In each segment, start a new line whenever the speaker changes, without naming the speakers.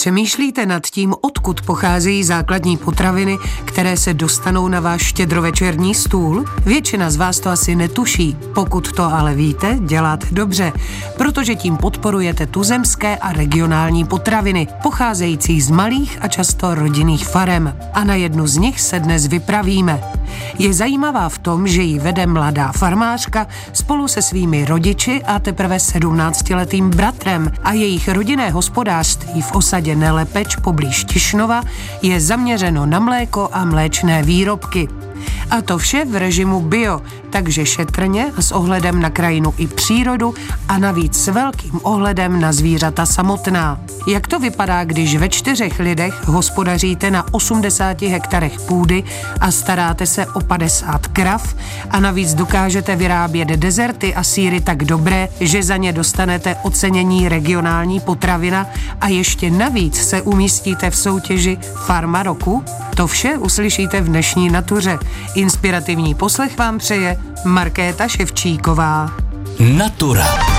Přemýšlíte nad tím, odkud pocházejí základní potraviny, které se dostanou na váš štědrovečerní stůl? Většina z vás to asi netuší. Pokud to ale víte, děláte dobře, protože tím podporujete tuzemské a regionální potraviny, pocházející z malých a často rodinných farem. A na jednu z nich se dnes vypravíme. Je zajímavá v tom, že ji vede mladá farmářka spolu se svými rodiči a teprve 17-letým bratrem a jejich rodinné hospodářství v osadě Nelepeč poblíž Tišnova je zaměřeno na mléko a mléčné výrobky. A to vše v režimu bio, takže šetrně s ohledem na krajinu i přírodu a navíc s velkým ohledem na zvířata samotná. Jak to vypadá, když ve čtyřech lidech hospodaříte na 80 hektarech půdy a staráte se o 50 krav a navíc dokážete vyrábět dezerty a síry tak dobré, že za ně dostanete ocenění regionální potravina a ještě navíc se umístíte v soutěži Farma roku? To vše uslyšíte v dnešní natuře. Inspirativní poslech vám přeje Markéta Ševčíková.
Natura.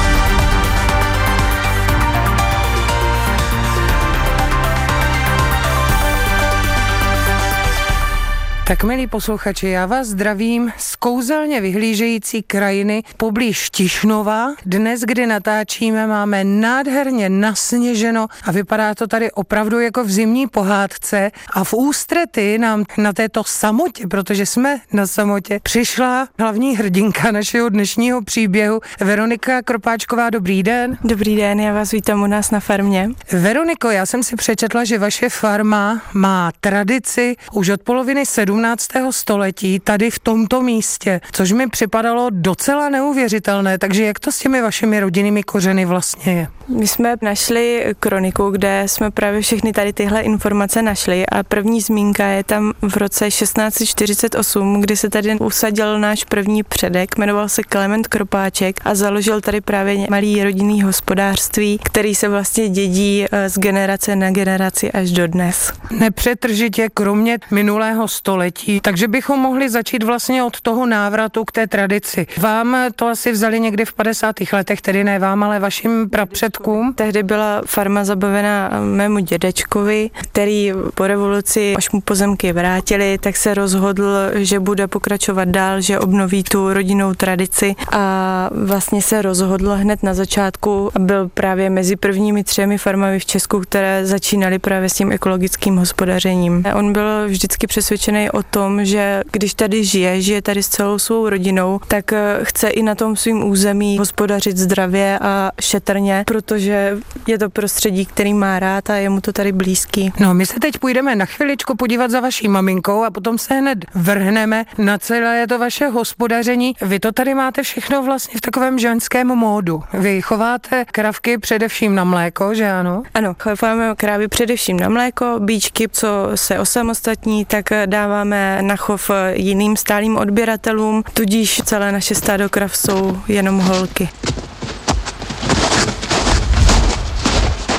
Tak milí posluchači, já vás zdravím z kouzelně vyhlížející krajiny poblíž Tišnova. Dnes, kdy natáčíme, máme nádherně nasněženo a vypadá to tady opravdu jako v zimní pohádce a v ústrety nám na této samotě, protože jsme na samotě, přišla hlavní hrdinka našeho dnešního příběhu Veronika Kropáčková. Dobrý den.
Dobrý den, já vás vítám u nás na farmě.
Veroniko, já jsem si přečetla, že vaše farma má tradici už od poloviny 17 17. století tady v tomto místě, což mi připadalo docela neuvěřitelné. Takže jak to s těmi vašimi rodinnými kořeny vlastně je?
My jsme našli kroniku, kde jsme právě všechny tady tyhle informace našli a první zmínka je tam v roce 1648, kdy se tady usadil náš první předek, jmenoval se Klement Kropáček a založil tady právě malý rodinný hospodářství, který se vlastně dědí eh, z generace na generaci až do dnes.
Nepřetržitě kromě minulého století, takže bychom mohli začít vlastně od toho návratu k té tradici. Vám to asi vzali někdy v 50. letech, tedy ne vám, ale vašim prapředkům
předkům. Tehdy byla farma zabavena mému dědečkovi, který po revoluci, až mu pozemky vrátili, tak se rozhodl, že bude pokračovat dál, že obnoví tu rodinnou tradici a vlastně se rozhodl hned na začátku a byl právě mezi prvními třemi farmami v Česku, které začínaly právě s tím ekologickým hospodařením. On byl vždycky přesvědčený o tom, že když tady žije, žije tady s celou svou rodinou, tak chce i na tom svým území hospodařit zdravě a šetrně, protože je to prostředí, který má rád a je mu to tady blízký.
No, my se teď půjdeme na chviličku podívat za vaší maminkou a potom se hned vrhneme na celé to vaše hospodaření. Vy to tady máte všechno vlastně v takovém ženském módu. Vy chováte kravky především na mléko, že ano?
Ano, chováme krávy především na mléko, bíčky, co se osamostatní, tak dáváme na chov jiným stálým odběratelům, tudíž celé naše stádo krav jsou jenom holky.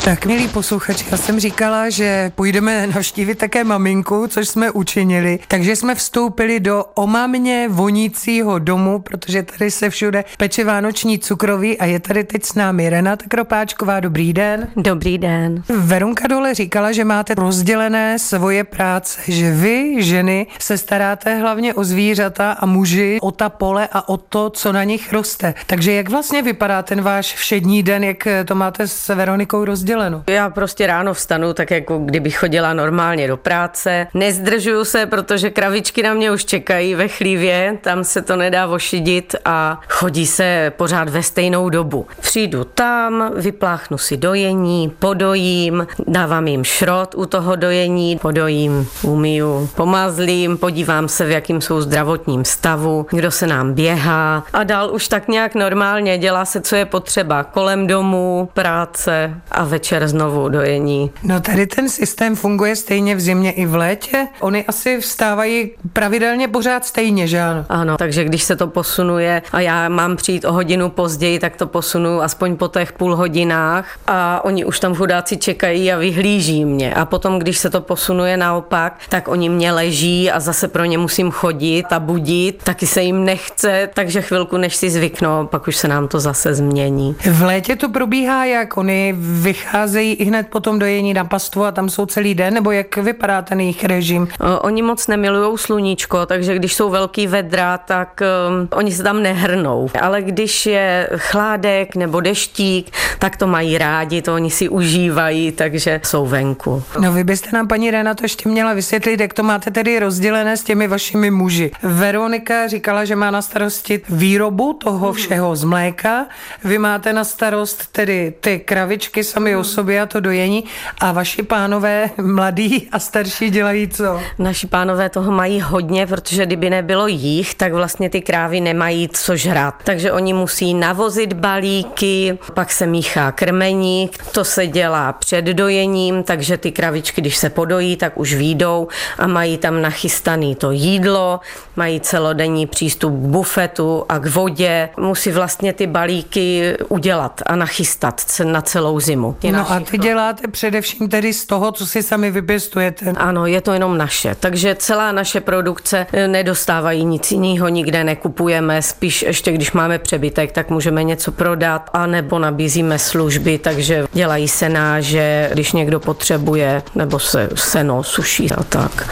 Tak, milí posluchači, já jsem říkala, že půjdeme navštívit také maminku, což jsme učinili, takže jsme vstoupili do omamně vonícího domu, protože tady se všude peče vánoční cukroví a je tady teď s námi Renata Kropáčková. Dobrý den.
Dobrý den.
Verunka Dole říkala, že máte rozdělené svoje práce, že vy, ženy, se staráte hlavně o zvířata a muži o ta pole a o to, co na nich roste. Takže jak vlastně vypadá ten váš všední den, jak to máte s Veronikou rozdělené? Rozděleno?
Já prostě ráno vstanu, tak jako kdybych chodila normálně do práce. Nezdržuju se, protože kravičky na mě už čekají ve chlívě, tam se to nedá ošidit a chodí se pořád ve stejnou dobu. Přijdu tam, vypláchnu si dojení, podojím, dávám jim šrot u toho dojení, podojím, umiju, pomazlím, podívám se, v jakým jsou zdravotním stavu, kdo se nám běhá a dál už tak nějak normálně dělá se, co je potřeba kolem domu, práce a večer večer znovu dojení.
No tady ten systém funguje stejně v zimě i v létě? Oni asi vstávají pravidelně pořád stejně, že ano?
Ano, takže když se to posunuje a já mám přijít o hodinu později, tak to posunu aspoň po těch půl hodinách a oni už tam chudáci čekají a vyhlíží mě. A potom, když se to posunuje naopak, tak oni mě leží a zase pro ně musím chodit a budit, taky se jim nechce, takže chvilku než si zvyknou, pak už se nám to zase změní.
V létě to probíhá jak? Oni vychází přicházejí i hned potom dojení na pastvu a tam jsou celý den, nebo jak vypadá ten jejich režim?
Oni moc nemilují sluníčko, takže když jsou velký vedra, tak um, oni se tam nehrnou. Ale když je chládek nebo deštík, tak to mají rádi, to oni si užívají, takže jsou venku.
No vy byste nám, paní Renato, ještě měla vysvětlit, jak to máte tedy rozdělené s těmi vašimi muži. Veronika říkala, že má na starosti výrobu toho všeho z mléka, vy máte na starost tedy ty kravičky sami o sobě a to dojení a vaši pánové mladí a starší dělají co?
Naši pánové toho mají hodně, protože kdyby nebylo jich, tak vlastně ty krávy nemají co žrat. Takže oni musí navozit balíky, pak se míchá krmení, to se dělá před dojením, takže ty kravičky, když se podojí, tak už výjdou a mají tam nachystaný to jídlo, mají celodenní přístup k bufetu a k vodě. Musí vlastně ty balíky udělat a nachystat na celou zimu.
No a ty děláte především tedy z toho, co si sami vypěstujete.
Ano, je to jenom naše. Takže celá naše produkce eh, nedostávají nic jiného, nikde nekupujeme. Spíš ještě, když máme přebytek, tak můžeme něco prodat, a nebo nabízíme služby, takže dělají senáže, když někdo potřebuje, nebo se seno suší a tak.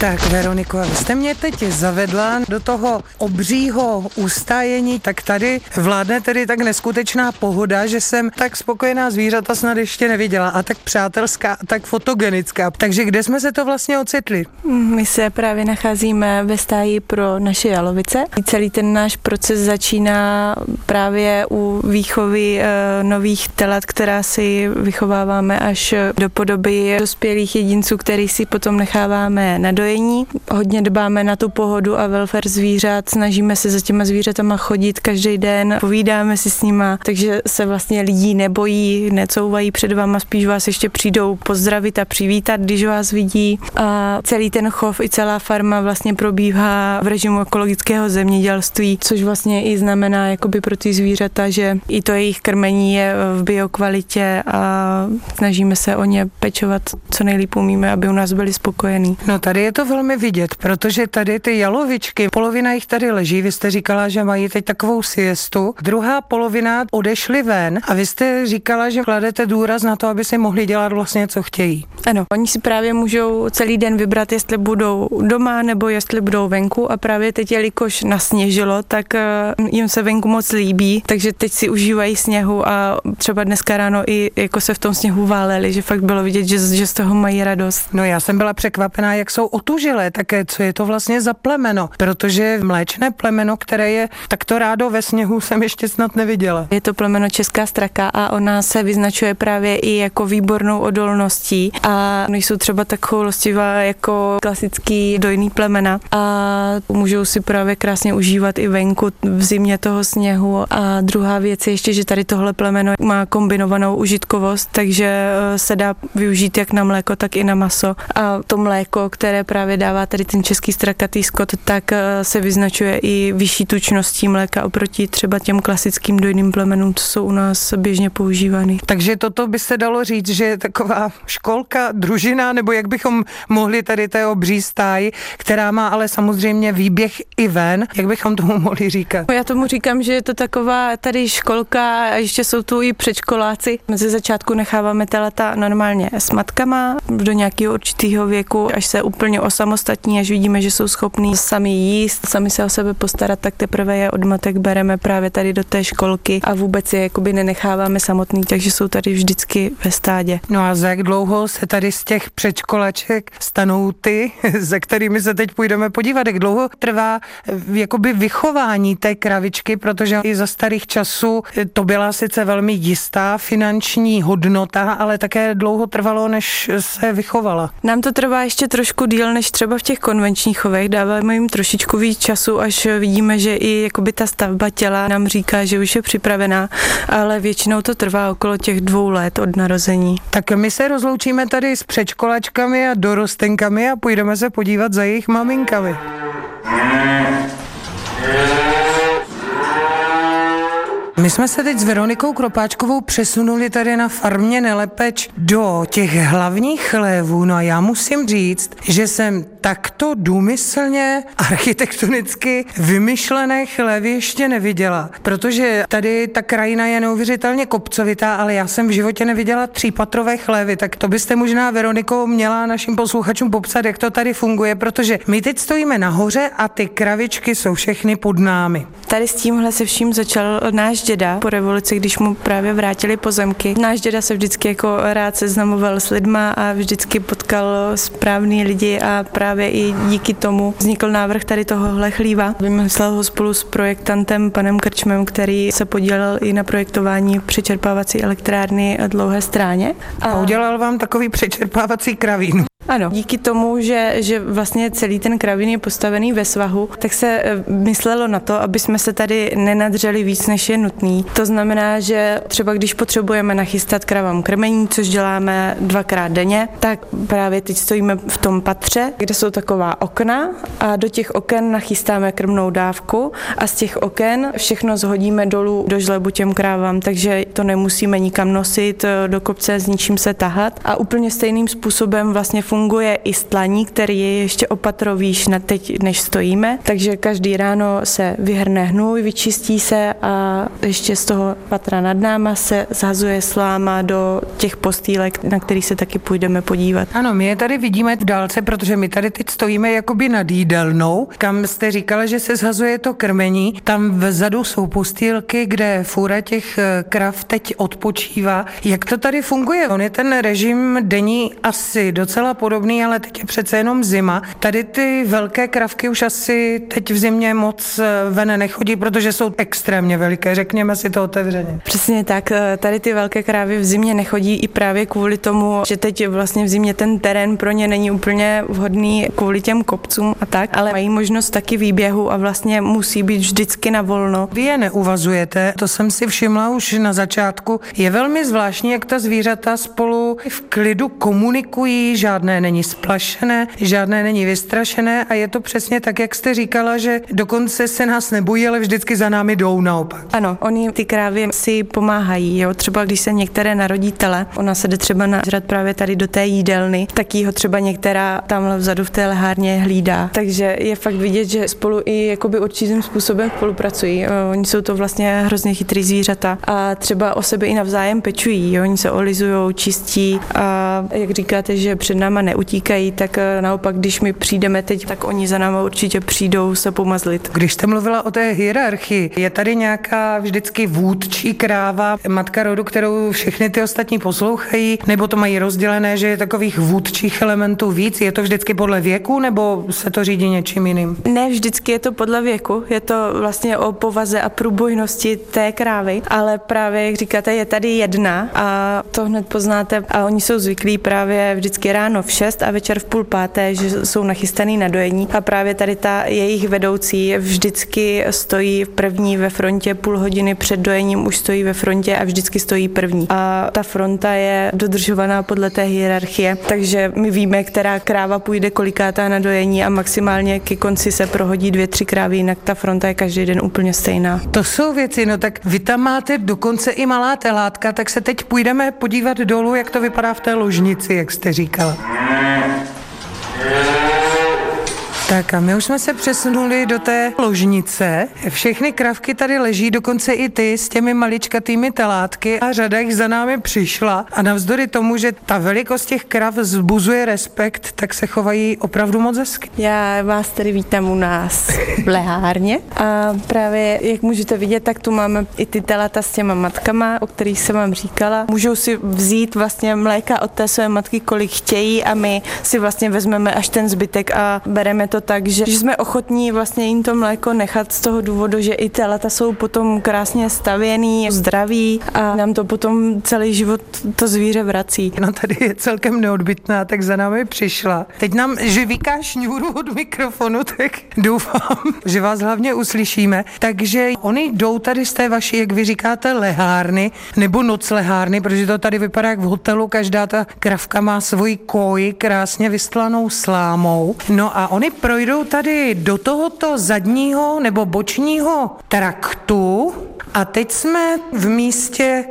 Tak, Veroniko, vy jste mě teď zavedla do toho obřího ustájení, tak tady vládne tedy tak neskutečná pohoda, že jsem tak spokojená zvířata snad ještě neviděla a tak přátelská a tak fotogenická. Takže kde jsme se to vlastně ocitli?
My se právě nacházíme ve stáji pro naše jalovice. Celý ten náš proces začíná právě u výchovy e, nových telat, která si vychováváme až do podoby dospělých jedinců, který si potom necháváme na dojení dojení. Hodně dbáme na tu pohodu a welfare zvířat, snažíme se za těma zvířatama chodit každý den, povídáme si s nima, takže se vlastně lidí nebojí, necouvají před váma, spíš vás ještě přijdou pozdravit a přivítat, když vás vidí. A celý ten chov i celá farma vlastně probíhá v režimu ekologického zemědělství, což vlastně i znamená jakoby pro ty zvířata, že i to jejich krmení je v biokvalitě a snažíme se o ně pečovat co nejlíp umíme, aby u nás byli spokojení.
No tady je to velmi vidět, protože tady ty jalovičky, polovina jich tady leží, vy jste říkala, že mají teď takovou siestu, druhá polovina odešly ven a vy jste říkala, že kladete důraz na to, aby si mohli dělat vlastně, co chtějí.
Ano, oni si právě můžou celý den vybrat, jestli budou doma nebo jestli budou venku a právě teď, jelikož nasněžilo, tak eh, jim se venku moc líbí, takže teď si užívají sněhu a třeba dneska ráno i jako se v tom sněhu váleli, že fakt bylo vidět, že, že z toho mají radost.
No já jsem byla překvapená, jak jsou otužilé, také co je to vlastně za plemeno, protože mléčné plemeno, které je takto rádo ve sněhu, jsem ještě snad neviděla.
Je to plemeno Česká straka a ona se vyznačuje právě i jako výbornou odolností a nejsou třeba tak choulostivá jako klasický dojný plemena a můžou si právě krásně užívat i venku v zimě toho sněhu a druhá věc je ještě, že tady tohle plemeno má kombinovanou užitkovost, takže eh, se dá využít jak na mléko, tak i na maso a to mléko, které právě právě dává tady ten český strakatý skot, tak eh, se vyznačuje i vyšší tučností mléka oproti třeba těm klasickým dojným plemenům, co jsou u nás běžně používány.
Takže toto by se dalo říct, že je taková školka, družina, nebo jak bychom mohli tady té obří stáj, která má ale samozřejmě výběh i ven, jak bychom tomu mohli říkat?
Já tomu říkám, že je to taková tady školka a ještě jsou tu i předškoláci. Ze začátku necháváme telata normálně s matkama do nějakého určitého věku, až se úplně osamostatní, až vidíme, že jsou schopní sami jíst, sami se o sebe postarat, tak teprve je od matek bereme právě tady do té školky a vůbec je jakoby nenecháváme samotný, takže jsou tady vždycky ve stádě.
No a za jak dlouho se tady z těch předškolaček stanou ty, ze kterými se teď půjdeme podívat, jak dlouho trvá jakoby vychování té kravičky, protože i za starých časů to byla sice velmi jistá finanční hodnota, ale také dlouho trvalo, než se vychovala.
Nám to trvá ještě trošku díl, než třeba v těch konvenčních chovech. Dáváme jim trošičku víc času, až vidíme, že i jakoby ta stavba těla nám říká, že už je připravená, ale většinou to trvá okolo těch dvou let od narození.
Tak my se rozloučíme tady s předškolačkami a dorostenkami a půjdeme se podívat za jejich maminkami. My jsme se teď s Veronikou Kropáčkovou přesunuli tady na farmě Nelepeč do těch hlavních chlévů. No a já musím říct, že jsem takto důmyslně architektonicky vymyšlené chlévy ještě neviděla, protože tady ta krajina je neuvěřitelně kopcovitá, ale já jsem v životě neviděla třípatrové chlévy, tak to byste možná, Veroniko, měla našim posluchačům popsat, jak to tady funguje, protože my teď stojíme nahoře a ty kravičky jsou všechny pod námi.
Tady s tímhle se vším začal náš děda po revoluci, když mu právě vrátili pozemky. Náš děda se vždycky jako rád seznamoval s lidma a vždycky potkal správný lidi a právě i díky tomu vznikl návrh tady tohohle chlíva. Vymyslel ho spolu s projektantem panem Krčmem, který se podílel i na projektování přečerpávací elektrárny dlouhé stráně.
A udělal vám takový přečerpávací kravín.
Ano, díky tomu, že, že vlastně celý ten kravín je postavený ve svahu, tak se eh, myslelo na to, aby jsme se tady nenadřeli víc, než je nutný. To znamená, že třeba když potřebujeme nachystat kravám krmení, což děláme dvakrát denně, tak právě teď stojíme v tom patře, kde jsou taková okna a do těch oken nachystáme krmnou dávku a z těch oken všechno zhodíme dolů do žlebu těm krávám, takže to nemusíme nikam nosit eh, do kopce, s ničím se tahat a úplně stejným způsobem vlastně funguje i stlaní, který je ještě opatrovýš na teď, než stojíme, takže každý ráno se vyhrne hnůj, vyčistí se a ještě z toho patra nad náma se zhazuje sláma do těch postýlek, na kterých se taky půjdeme podívat.
Ano, my je tady vidíme v dálce, protože my tady teď stojíme jakoby nad jídelnou, kam jste říkala, že se zhazuje to krmení. Tam vzadu jsou postýlky, kde fůra těch eh, krav teď odpočívá. Jak to tady funguje? On je ten režim denní asi docela podobný, ale teď je přece jenom zima. Tady ty velké kravky už asi teď v zimě moc eh, ven nechodí, protože jsou extrémně veliké, řekněme si to otevřeně.
Přesně tak, eh, tady ty velké krávy v zimě nechodí i právě kvůli tomu, že teď vlastně v zimě ten terén pro ně není úplně vhodný kvůli těm kopcům a tak, ale mají možnost taky výběhu a vlastně musí být vždycky na volno.
Vy je neuvazujete, to jsem si všimla už na začátku. Je velmi zvláštní, jak ta zvířata spolu v klidu komunikují, žádné není splašené, žádné není vystrašené a je to přesně tak, jak jste říkala, že dokonce se nás nebojí, ale vždycky za námi jdou naopak.
Ano, oni ty krávy si pomáhají, jo. Třeba když se některé narodí tele, ona se jde třeba nažrat právě tady do té jídelny, tak ho třeba některá tamhle vzadu v té lehárně hlídá. Takže je fakt vidět, že spolu i jakoby určitým způsobem spolupracují. Oni jsou to vlastně hrozně chytrý zvířata a třeba o sebe i navzájem pečují. Jo. Oni se olizují, čistí a jak říkáte, že před náma neutíkají, tak eh, naopak, když my přijdeme teď, tak oni za náma určitě přijdou se pomazlit.
Když jste mluvila o té hierarchii, je tady nějaká vždycky vůdčí kráva, matka rodu, kterou všechny ty ostatní poslouchají, nebo to mají rozdělené, že je takových vůdčích elementů víc? Je to vždycky podle věku, nebo se to řídí něčím jiným?
Ne, vždycky je to podle věku. Je to vlastně o povaze a průbojnosti té krávy, ale právě, jak říkáte, je tady jedna a to hned poznáte a oni jsou zvyklí právě vždycky ráno v 6 a večer v půl páté, že jsou nachystaný na dojení a právě tady ta jejich vedoucí vždycky stojí první ve frontě, půl hodiny před dojením už stojí ve frontě a vždycky stojí první. A ta fronta je dodržovaná podle té hierarchie, takže my víme, která kráva půjde kolikátá na dojení a maximálně ke konci se prohodí dvě, tři krávy, jinak ta fronta je každý den úplně stejná.
To jsou věci, no tak vy tam máte dokonce i malá telátka, tak se teď půjdeme podívat dolů, jak to vypadá v té ložnici, jak jste říkala. Tak a my už jsme se přesunuli do té ložnice. Všechny kravky tady leží, dokonce i ty s těmi maličkatými telátky a řada jich za námi přišla. A navzdory tomu, že ta velikost těch krav zbuzuje respekt, tak se chovají opravdu moc hezky.
Já vás tady vítám u nás v lehárně a právě, jak můžete vidět, tak tu máme i ty telata s těma matkama, o kterých jsem vám říkala. Můžou si vzít vlastně mléka od té své matky, kolik chtějí a my si vlastně vezmeme až ten zbytek a bereme to to tak, že, že jsme ochotní vlastně jim to mléko nechat z toho důvodu, že i ty lata jsou potom krásně stavěný, zdraví a nám to potom celý život to zvíře vrací.
No tady je celkem neodbitná, tak za námi přišla. Teď nám živíká šňůru od mikrofonu, tak doufám, že vás hlavně uslyšíme. Takže oni jdou tady z té vaší, jak vy říkáte, lehárny nebo noclehárny, protože to tady vypadá jak v hotelu, každá ta kravka má svoji koji krásně vystlanou slámou. No a oni projdou tady do tohoto zadního nebo bočního traktu A teď jsme v místě,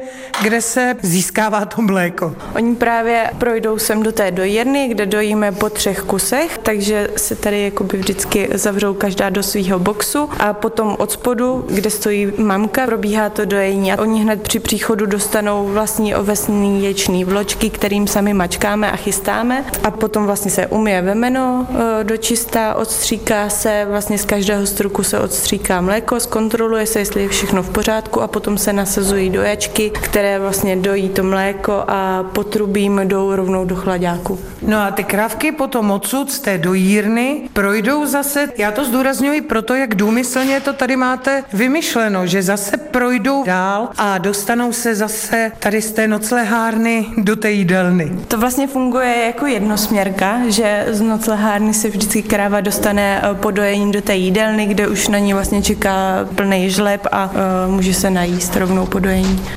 kde se získává to mléko.
Oni právě projdou sem do té dojírny, kde dojíme po třech kusech, takže se tady jakoby vždycky zavřou každá do svého boxu. A potom od spodu, kde stojí mamka, probíhá to dojení a oni hned při příchodu dostanou vlastní ovesný ječný vločky, kterým sami mačkáme a chystáme. A potom vlastně se umije vemeno e, do čista, odstříká se, vlastně z každého struku se odstříká mléko, zkontroluje se, jestli je všechno v pořádku a potom se nasazují dojačky, které vlastně dojí to mléko a potrubím jdou rovnou do chladáku.
No a ty krávky potom odsud z té dojírny projdou zase, já to zdůrazňuji proto, jak důmyslně to tady máte vymyšleno, že zase projdou dál a dostanou se zase tady z té noclehárny do té jídelny.
To vlastně funguje jako jednosměrka, že z noclehárny se vždycky kráva dostane po dojení do té jídelny, kde už na ní vlastně čeká plný žleb a uh, může se najíst rovnou po dojení.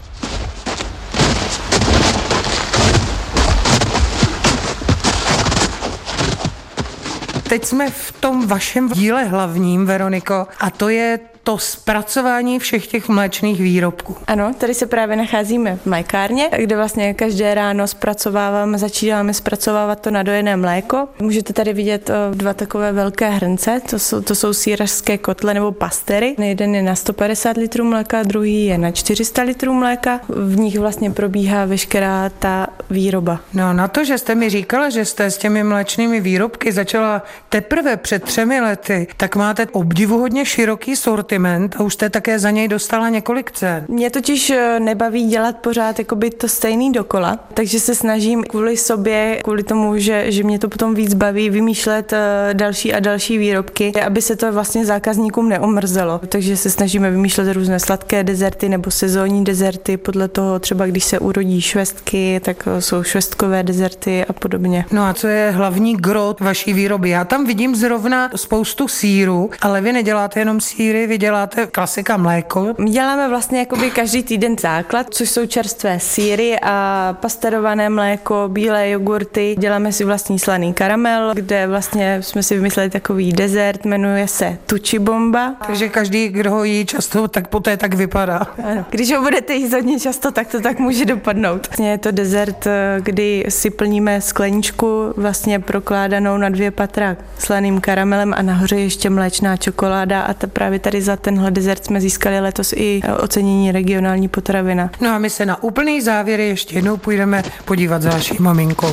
Teď jsme v tom vašem díle hlavním, Veroniko, a to je to zpracování všech těch mléčných výrobků.
Ano, tady se právě nacházíme v majkárně, kde vlastně každé ráno zpracováváme, začínáme zpracovávat to nadojené mléko. Můžete tady vidět eh, dva takové velké hrnce, to jsou, to jsou sírařské kotle nebo pastery. Jeden je na 150 litrů mléka, druhý je na 400 litrů mléka. V nich vlastně probíhá veškerá ta výroba.
No na to, že jste mi říkala, že jste s těmi mléčnými výrobky začala teprve před třemi lety, tak máte obdivuhodně široký sortiment sortiment a už jste také za něj dostala několik cen.
Mě totiž eh, nebaví dělat pořád jakoby to stejný dokola, takže se snažím kvůli sobě, kvůli tomu, že, že mě to potom víc baví, vymýšlet eh, další a další výrobky, aby se to vlastně zákazníkům neomrzelo. Takže se snažíme vymýšlet různé sladké dezerty nebo sezónní dezerty, podle toho třeba když se urodí švestky, tak eh, jsou švestkové dezerty a podobně.
No a co je hlavní grot vaší výroby? Já tam vidím zrovna spoustu síru, ale vy neděláte jenom síry, vy děláte klasika mléko?
Děláme vlastně jakoby každý týden základ, což jsou čerstvé síry a pasterované mléko, bílé jogurty. Děláme si vlastní slaný karamel, kde vlastně jsme si vymysleli takový dezert, jmenuje se Tuči Bomba.
Takže každý, kdo ho jí často, tak poté tak vypadá.
Ano. Když ho budete jíst hodně často, tak to tak může dopadnout. Vlastně je to dezert, kdy si plníme skleničku vlastně prokládanou na dvě patra slaným karamelem a nahoře ještě mléčná čokoláda a ta právě tady za tenhle dezert jsme získali letos i ocenění regionální potravina.
No a my se na úplný závěr ještě jednou půjdeme podívat za vaší maminkou.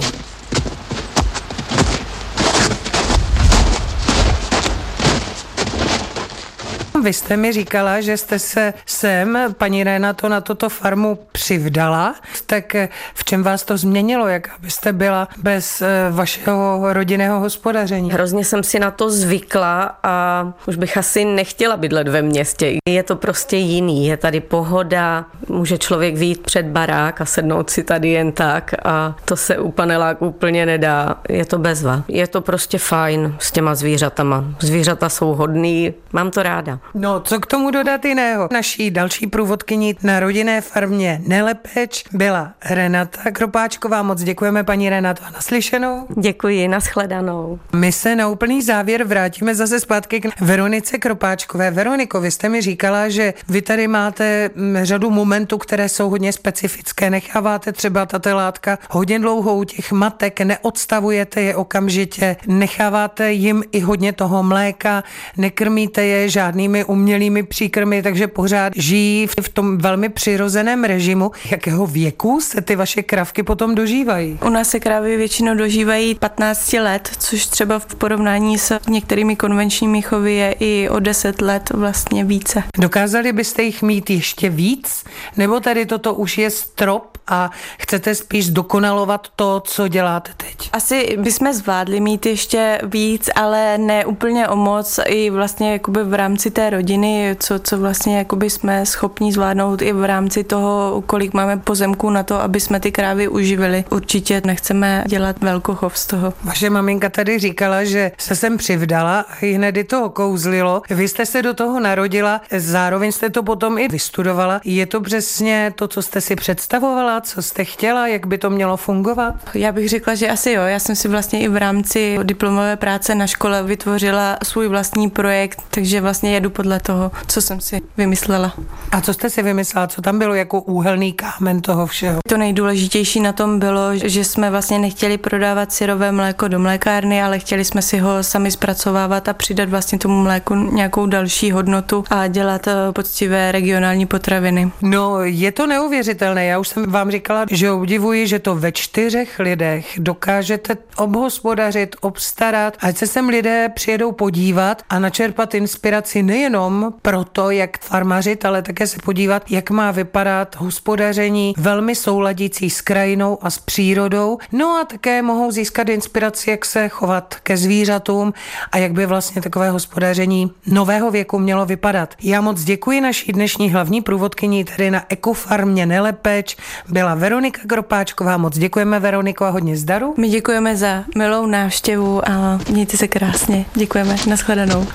Vy jste mi říkala, že jste se sem, paní Renato, na toto farmu přivdala. Tak eh, v čem vás to změnilo? Jak byste byla bez eh, vašeho rodinného hospodaření?
Hrozně jsem si na to zvykla a už bych asi nechtěla bydlet ve městě. Je to prostě jiný. Je tady pohoda, může člověk vyjít před barák a sednout si tady jen tak a to se u panelák úplně nedá. Je to bezva. Je to prostě fajn s těma zvířatama. Zvířata jsou hodný, mám to ráda.
No, co k tomu dodat jiného? Naší další průvodkyní na rodinné farmě Nelepeč byla Renata Kropáčková. Moc děkujeme paní Renato a naslyšenou.
Děkuji, nashledanou.
My se na úplný závěr vrátíme zase zpátky k Veronice Kropáčkové. Veroniko, vy jste mi říkala, že vy tady máte mm, řadu momentů, které jsou hodně specifické. Necháváte třeba tato látka hodně dlouhou těch matek, neodstavujete je okamžitě, necháváte jim i hodně toho mléka, nekrmíte je žádnými umělými příkrmy, takže pořád žijí v tom velmi přirozeném režimu. Jakého věku se ty vaše kravky potom dožívají?
U nás se krávy většinou dožívají 15 let, což třeba v porovnání s některými konvenčními chovy je i o 10 let vlastně více.
Dokázali byste jich mít ještě víc? Nebo tady toto už je strop a chcete spíš dokonalovat to, co děláte teď?
Asi bychom zvládli mít ještě víc, ale ne úplně o moc i vlastně jakoby v rámci té rodiny, co, co vlastně jakoby jsme schopni zvládnout i v rámci toho, kolik máme pozemků na to, aby jsme ty krávy uživili. Určitě nechceme dělat velkochov z toho.
Vaše maminka tady říkala, že se sem přivdala a hned to kouzlilo. Vy jste se do toho narodila, zároveň jste to potom i vystudovala. Je to přesně to, co jste si představovala, co jste chtěla, jak by to mělo fungovat?
Já bych řekla, že asi jo. Já jsem si vlastně i v rámci diplomové práce na škole vytvořila svůj vlastní projekt, takže vlastně jedu podle toho, co jsem si vymyslela.
A co jste si vymyslela, co tam bylo jako úhelný kámen toho všeho?
To nejdůležitější na tom bylo, že jsme vlastně nechtěli prodávat syrové mléko do mlékárny, ale chtěli jsme si ho sami zpracovávat a přidat vlastně tomu mléku nějakou další hodnotu a dělat eh, poctivé regionální potraviny.
No, je to neuvěřitelné. Já už jsem vám říkala, že obdivuji, že to ve čtyřech lidech dokážete obhospodařit, obstarat, ať se sem lidé přijedou podívat a načerpat inspiraci nejenom pro to, jak farmařit, ale také se podívat, jak má vypadat hospodaření velmi souladící s krajinou a s přírodou. No a také mohou získat inspiraci, jak se chovat ke zvířatům a jak by vlastně takové hospodaření nového věku mělo vypadat. Já moc děkuji naší dnešní hlavní průvodkyni, tedy na ekofarmě Nelepeč, byla Veronika Kropáčková. Moc děkujeme Veroniko a hodně zdaru.
My děkujeme za milou návštěvu a mějte se krásně. Děkujeme. Naschledanou.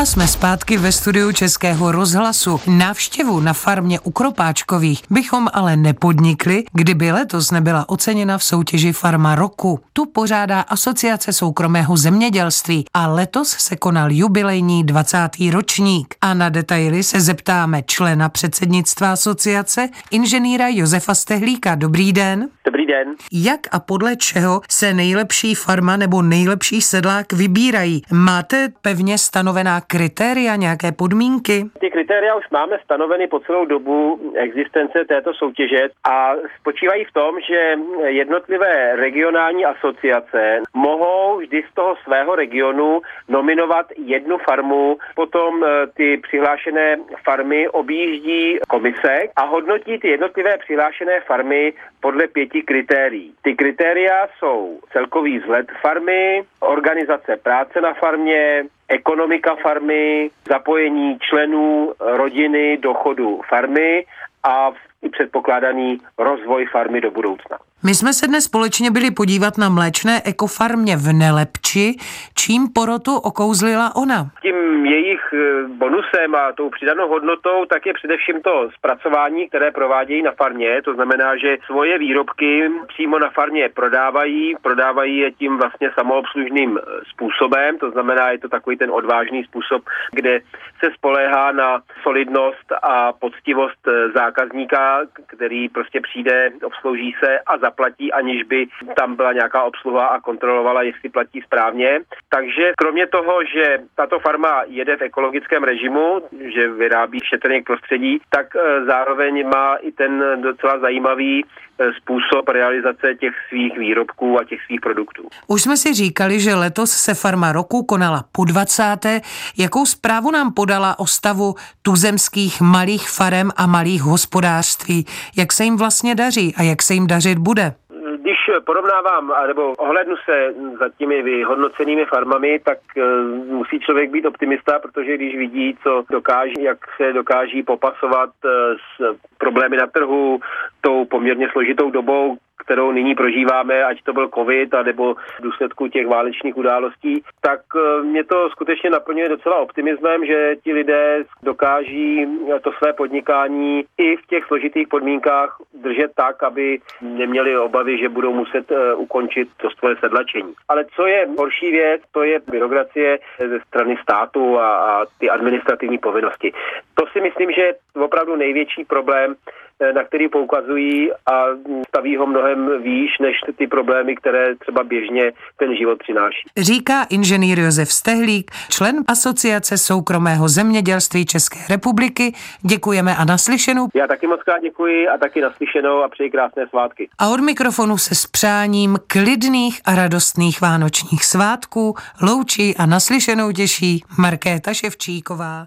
A jsme zpátky ve studiu Českého rozhlasu. Návštěvu na farmě u Kropáčkových bychom ale nepodnikli, kdyby letos nebyla oceněna v soutěži Farma roku. Tu pořádá Asociace soukromého zemědělství a letos se konal jubilejní 20. ročník. A na detaily se zeptáme člena předsednictva asociace, inženýra Josefa Stehlíka. Dobrý den.
Dobrý den.
Jak a podle čeho se nejlepší farma nebo nejlepší sedlák vybírají? Máte pevně stanovená kritéria, nějaké podmínky?
Ty kritéria už máme stanoveny po celou dobu existence této soutěže a spočívají v tom, že jednotlivé regionální asociace mohou vždy z toho svého regionu nominovat jednu farmu, potom eh, ty přihlášené farmy objíždí komise a hodnotí ty jednotlivé přihlášené farmy podle pěti kritérií. Ty kritéria jsou celkový vzhled farmy, organizace práce na farmě, ekonomika farmy, zapojení členů rodiny do chodu farmy a i předpokládaný rozvoj farmy do budoucna.
My jsme se dnes společně byli podívat na mléčné ekofarmě v Nelepči. Čím porotu okouzlila ona?
Tím jejich eh, bonusem a tou přidanou hodnotou tak je především to zpracování, které provádějí na farmě. To znamená, že svoje výrobky přímo na farmě prodávají, prodávají je tím vlastně samoobslužným eh, způsobem. To znamená, je to takový ten odvážný způsob, kde se spoléhá na solidnost a poctivost eh, který prostě přijde, obslouží se a za zaplatí, aniž by tam byla nějaká obsluha a kontrolovala, jestli platí správně. Takže kromě toho, že tato farma jede v ekologickém režimu, že vyrábí šetrně k prostředí, tak e, zároveň má i ten docela zajímavý způsob realizace těch svých výrobků a těch svých produktů.
Už jsme si říkali, že letos se Farma roku konala po 20. Jakou zprávu nám podala o stavu tuzemských malých farem a malých hospodářství? Jak se jim vlastně daří a jak se jim dařit bude?
Porovnávám nebo ohlednu se za těmi vyhodnocenými farmami, tak eh, musí člověk být optimista, protože když vidí, co dokáží, jak se dokáží popasovat eh, s problémy na trhu, tou poměrně složitou dobou, kterou nyní prožíváme, ať to byl covid, a nebo v důsledku těch válečných událostí, tak eh, mě to skutečně naplňuje docela optimismem, že ti lidé dokáží to své podnikání i v těch složitých podmínkách držet tak, aby neměli obavy, že budou muset eh, ukončit to svoje sedlačení. Ale co je horší věc, to je byrokracie ze strany státu a, a ty administrativní povinnosti. To si myslím, že je opravdu největší problém, na který poukazují a staví ho mnohem výš než ty problémy, které třeba běžně ten život přináší.
Říká inženýr Josef Stehlík, člen Asociace soukromého zemědělství České republiky. Děkujeme a naslyšenou.
Já taky moc krát děkuji a taky naslyšenou a přeji krásné svátky.
A od mikrofonu se s přáním klidných a radostných vánočních svátků loučí a naslyšenou těší Markéta Ševčíková.